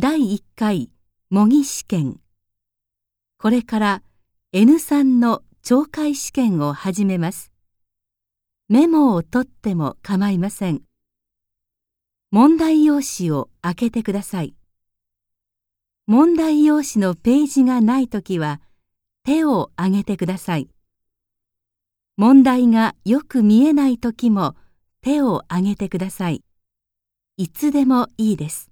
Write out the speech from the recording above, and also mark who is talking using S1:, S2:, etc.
S1: 第1回模擬試験。これから N3 の懲戒試験を始めます。メモを取っても構いません。問題用紙を開けてください。問題用紙のページがないときは手を挙げてください。問題がよく見えないときも手を挙げてください。いつでもいいです。